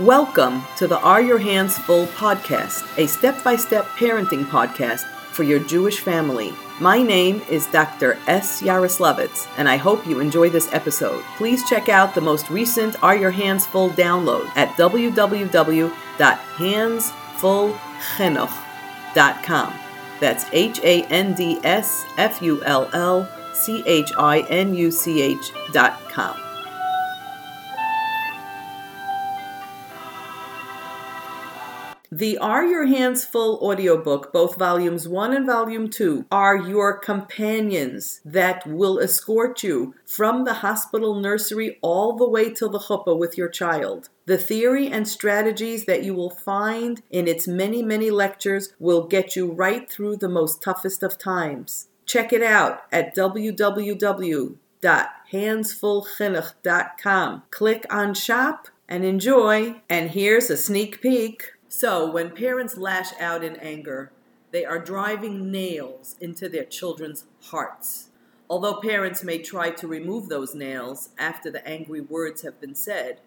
Welcome to the Are Your Hands Full podcast, a step by step parenting podcast for your Jewish family. My name is Dr. S. Yaroslavitz, and I hope you enjoy this episode. Please check out the most recent Are Your Hands Full download at www.handsfullchinuch.com. That's H A N D S F U L L C H I N U C H dot com. The Are Your Hands Full audiobook, both volumes 1 and volume 2, are your companions that will escort you from the hospital nursery all the way to the chuppah with your child. The theory and strategies that you will find in its many, many lectures will get you right through the most toughest of times. Check it out at www.handsfullchinuch.com. Click on shop and enjoy. And here's a sneak peek. So, when parents lash out in anger, they are driving nails into their children's hearts. Although parents may try to remove those nails after the angry words have been said,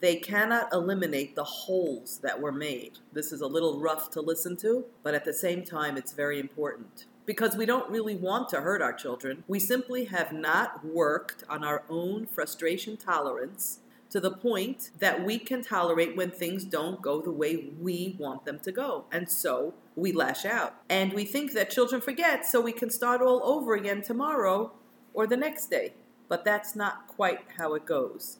they cannot eliminate the holes that were made. This is a little rough to listen to, but at the same time, it's very important. Because we don't really want to hurt our children, we simply have not worked on our own frustration tolerance to the point that we can tolerate when things don't go the way we want them to go. And so we lash out. And we think that children forget, so we can start all over again tomorrow or the next day. But that's not quite how it goes.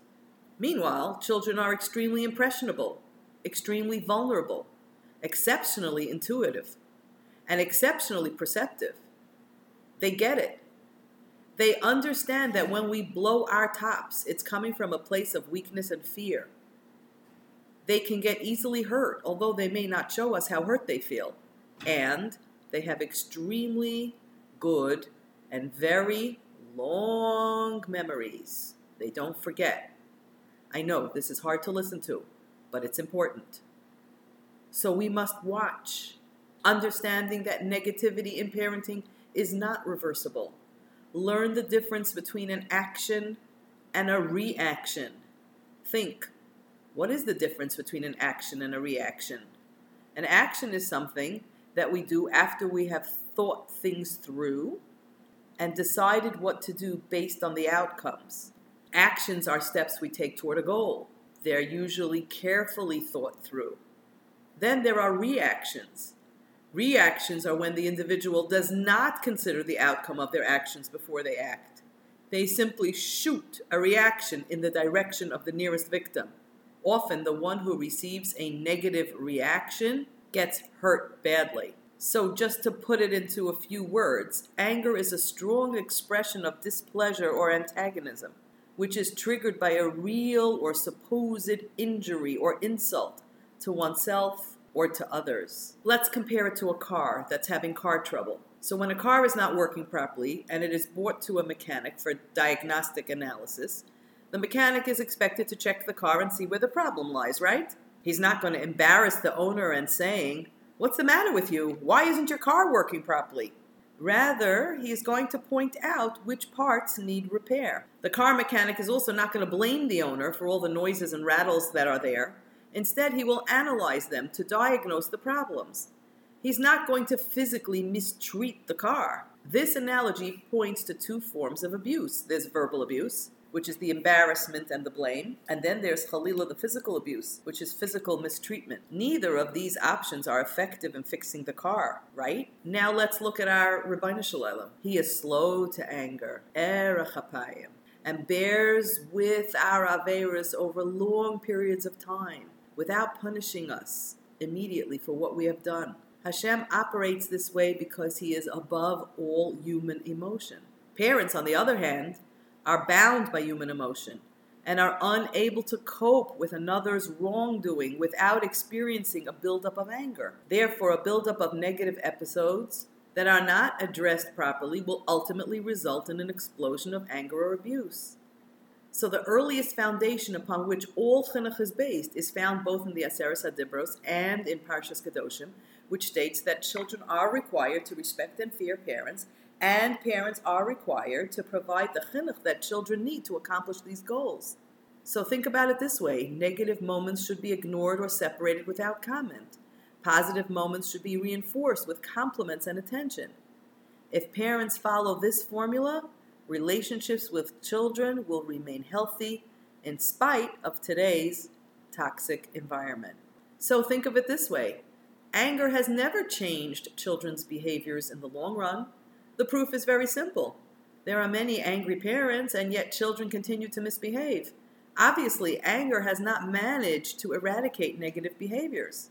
Meanwhile, children are extremely impressionable, extremely vulnerable, exceptionally intuitive, and exceptionally perceptive. They get it. They understand that when we blow our tops, it's coming from a place of weakness and fear. They can get easily hurt, although they may not show us how hurt they feel. And they have extremely good and very long memories. They don't forget. I know this is hard to listen to, but it's important. So we must watch, understanding that negativity in parenting is not reversible learn the difference between an action and a reaction. Think what is the difference between an action and a reaction? An action is something that we do after we have thought things through and decided what to do based on the outcomes. Actions are steps we take toward a goal. They're usually carefully thought through. Then there are reactions. Reactions are when the individual does not consider the outcome of their actions before they act. They simply shoot a reaction in the direction of the nearest victim. Often, the one who receives a negative reaction gets hurt badly. So, just to put it into a few words, anger is a strong expression of displeasure or antagonism, which is triggered by a real or supposed injury or insult to oneself or to others. Let's compare it to a car that's having car trouble. So, when a car is not working properly and it is brought to a mechanic for diagnostic analysis, the mechanic is expected to check the car and see where the problem lies, right? He's not going to embarrass the owner and saying, What's the matter with you? Why isn't your car working properly? Rather, he is going to point out which parts need repair. The car mechanic is also not going to blame the owner for all the noises and rattles that are there Instead, he will analyze them to diagnose the problems. He's not going to physically mistreat the car. This analogy points to two forms of abuse there's verbal abuse, which is the embarrassment and the blame, and then there's Khalila, the physical abuse, which is physical mistreatment. Neither of these options are effective in fixing the car, right? Now let's look at our Ribbono Shel Olam. He is slow to anger, erech apayim, and bears with our Averis over long periods of time without punishing us immediately for what we have done. Hashem operates this way because he is above all human emotion. Parents, on the other hand, are bound by human emotion and are unable to cope with another's wrongdoing without experiencing a buildup of anger. Therefore, a buildup of negative episodes that are not addressed properly will ultimately result in an explosion of anger or abuse. So the earliest foundation upon which all chinuch is based is found both in the Aseret HaDibros and in Parshas Kedoshim, which states that children are required to respect and fear parents, and parents are required to provide the chinuch that children need to accomplish these goals. So think about it this way negative moments should be ignored or separated without comment. Positive moments should be reinforced with compliments and attention. If parents follow this formula, relationships with children will remain healthy in spite of today's toxic environment. So think of it this way anger has never changed children's behaviors in the long run. The proof is very simple. There are many angry parents, and yet children continue to misbehave. Obviously, anger has not managed to eradicate negative behaviors.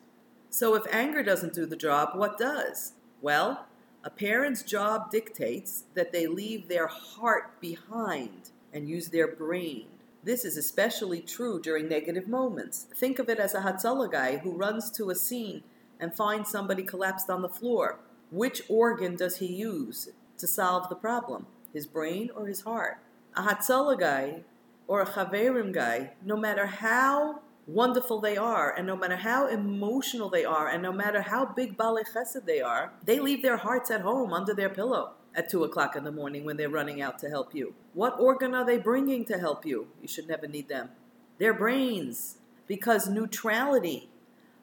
So, if anger doesn't do the job, what does? Well, a parent's job dictates that they leave their heart behind and use their brain. This is especially true during negative moments. Think of it as a Hatzalah guy who runs to a scene and finds somebody collapsed on the floor. Which organ does he use to solve the problem? His brain or his heart? A Hatzalah guy or a Chaverim guy, no matter how wonderful they are, and no matter how emotional they are, and no matter how big Bale Chesed they are, they leave their hearts at home under their pillow at 2 o'clock in the morning when they're running out to help you? What organ are they bringing to help you? You should never need them. Their brains. Because neutrality,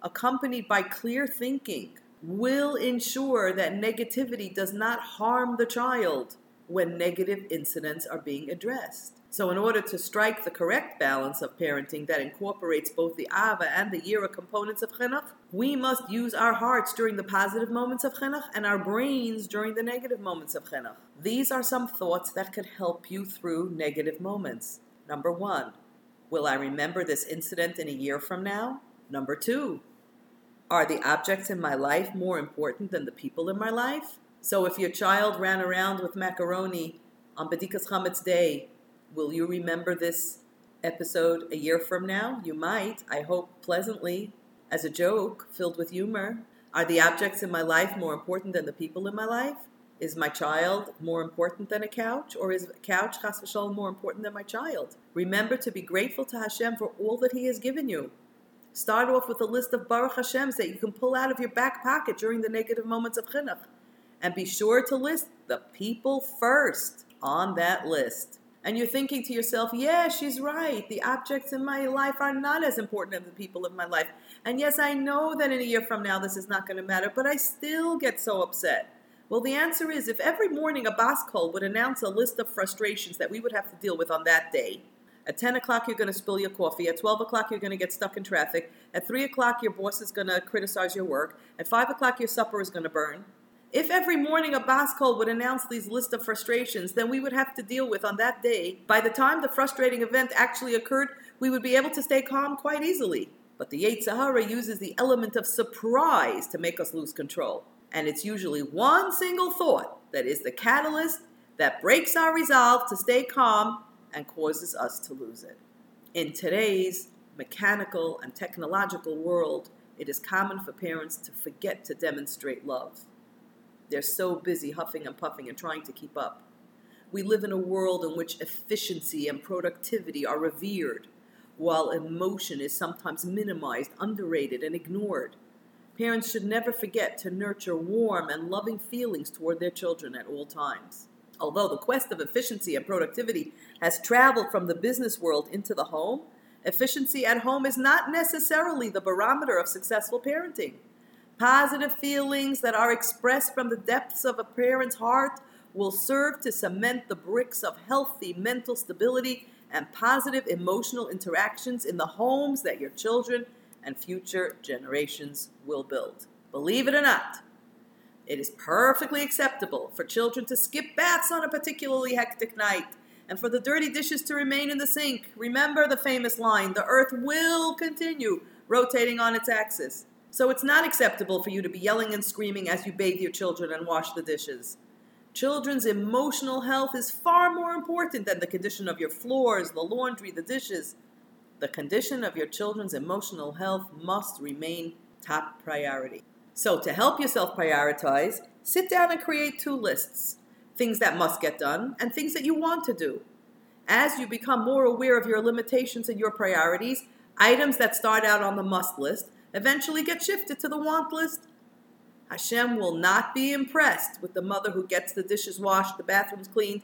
accompanied by clear thinking, will ensure that negativity does not harm the child when negative incidents are being addressed. So, in order to strike the correct balance of parenting that incorporates both the Ava and the Yira components of Chinuch, we must use our hearts during the positive moments of Chinuch and our brains during the negative moments of Chinuch. These are some thoughts that could help you through negative moments. Number one, will I remember this incident in a year from now? Number two, are the objects in my life more important than the people in my life? So, if your child ran around with macaroni on Bedikas Chametz Day, Will you remember this episode a year from now? You might, I hope pleasantly, as a joke filled with humor. Are the objects in my life more important than the people in my life? Is my child more important than a couch? Or is a couch, chas v'shalom, more important than my child? Remember to be grateful to Hashem for all that He has given you. Start off with a list of Baruch Hashems that you can pull out of your back pocket during the negative moments of chinuch. And be sure to list the people first on that list and you're thinking to yourself, yeah, she's right. The objects in my life are not as important as the people in my life. And yes, I know that in a year from now this is not going to matter, but I still get so upset. Well, the answer is if every morning a bas kol would announce a list of frustrations that we would have to deal with on that day, at 10 o'clock, you're going to spill your coffee. At 12 o'clock, you're going to get stuck in traffic. At 3 o'clock, your boss is going to criticize your work. At 5 o'clock, your supper is going to burn. If every morning a bas kol would announce these list of frustrations, then we would have to deal with on that day. By the time the frustrating event actually occurred, we would be able to stay calm quite easily. But the Yetzer Hara uses the element of surprise to make us lose control. And it's usually one single thought that is the catalyst that breaks our resolve to stay calm and causes us to lose it. In today's mechanical and technological world, it is common for parents to forget to demonstrate love. They're so busy huffing and puffing and trying to keep up. We live in a world in which efficiency and productivity are revered, while emotion is sometimes minimized, underrated, and ignored. Parents should never forget to nurture warm and loving feelings toward their children at all times. Although the quest of efficiency and productivity has traveled from the business world into the home, efficiency at home is not necessarily the barometer of successful parenting. Positive feelings that are expressed from the depths of a parent's heart will serve to cement the bricks of healthy mental stability and positive emotional interactions in the homes that your children and future generations will build. Believe it or not, it is perfectly acceptable for children to skip baths on a particularly hectic night and for the dirty dishes to remain in the sink. Remember the famous line the earth will continue rotating on its axis. So it's not acceptable for you to be yelling and screaming as you bathe your children and wash the dishes. Children's emotional health is far more important than the condition of your floors, the laundry, the dishes. The condition of your children's emotional health must remain top priority. So, to help yourself prioritize, sit down and create two lists things that must get done and things that you want to do. As you become more aware of your limitations and your priorities, items that start out on the must list eventually get shifted to the want list. Hashem will not be impressed with the mother who gets the dishes washed, the bathrooms cleaned,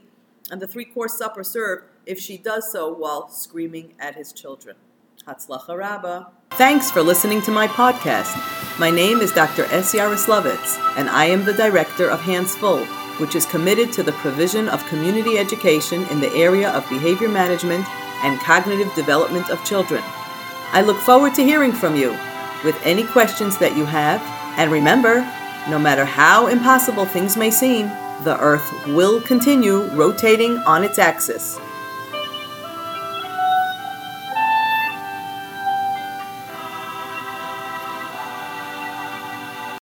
and the three course supper served if she does so while screaming at his children. Hatzlacha Rabbah. Thanks for listening to my podcast. My name is Dr. S. Yaroslavitz, and I am the director of Hands Full, which is committed to the provision of community education in the area of behavior management and cognitive development of children. I look forward to hearing from you with any questions that you have, and remember, no matter how impossible things may seem, the Earth will continue rotating on its axis.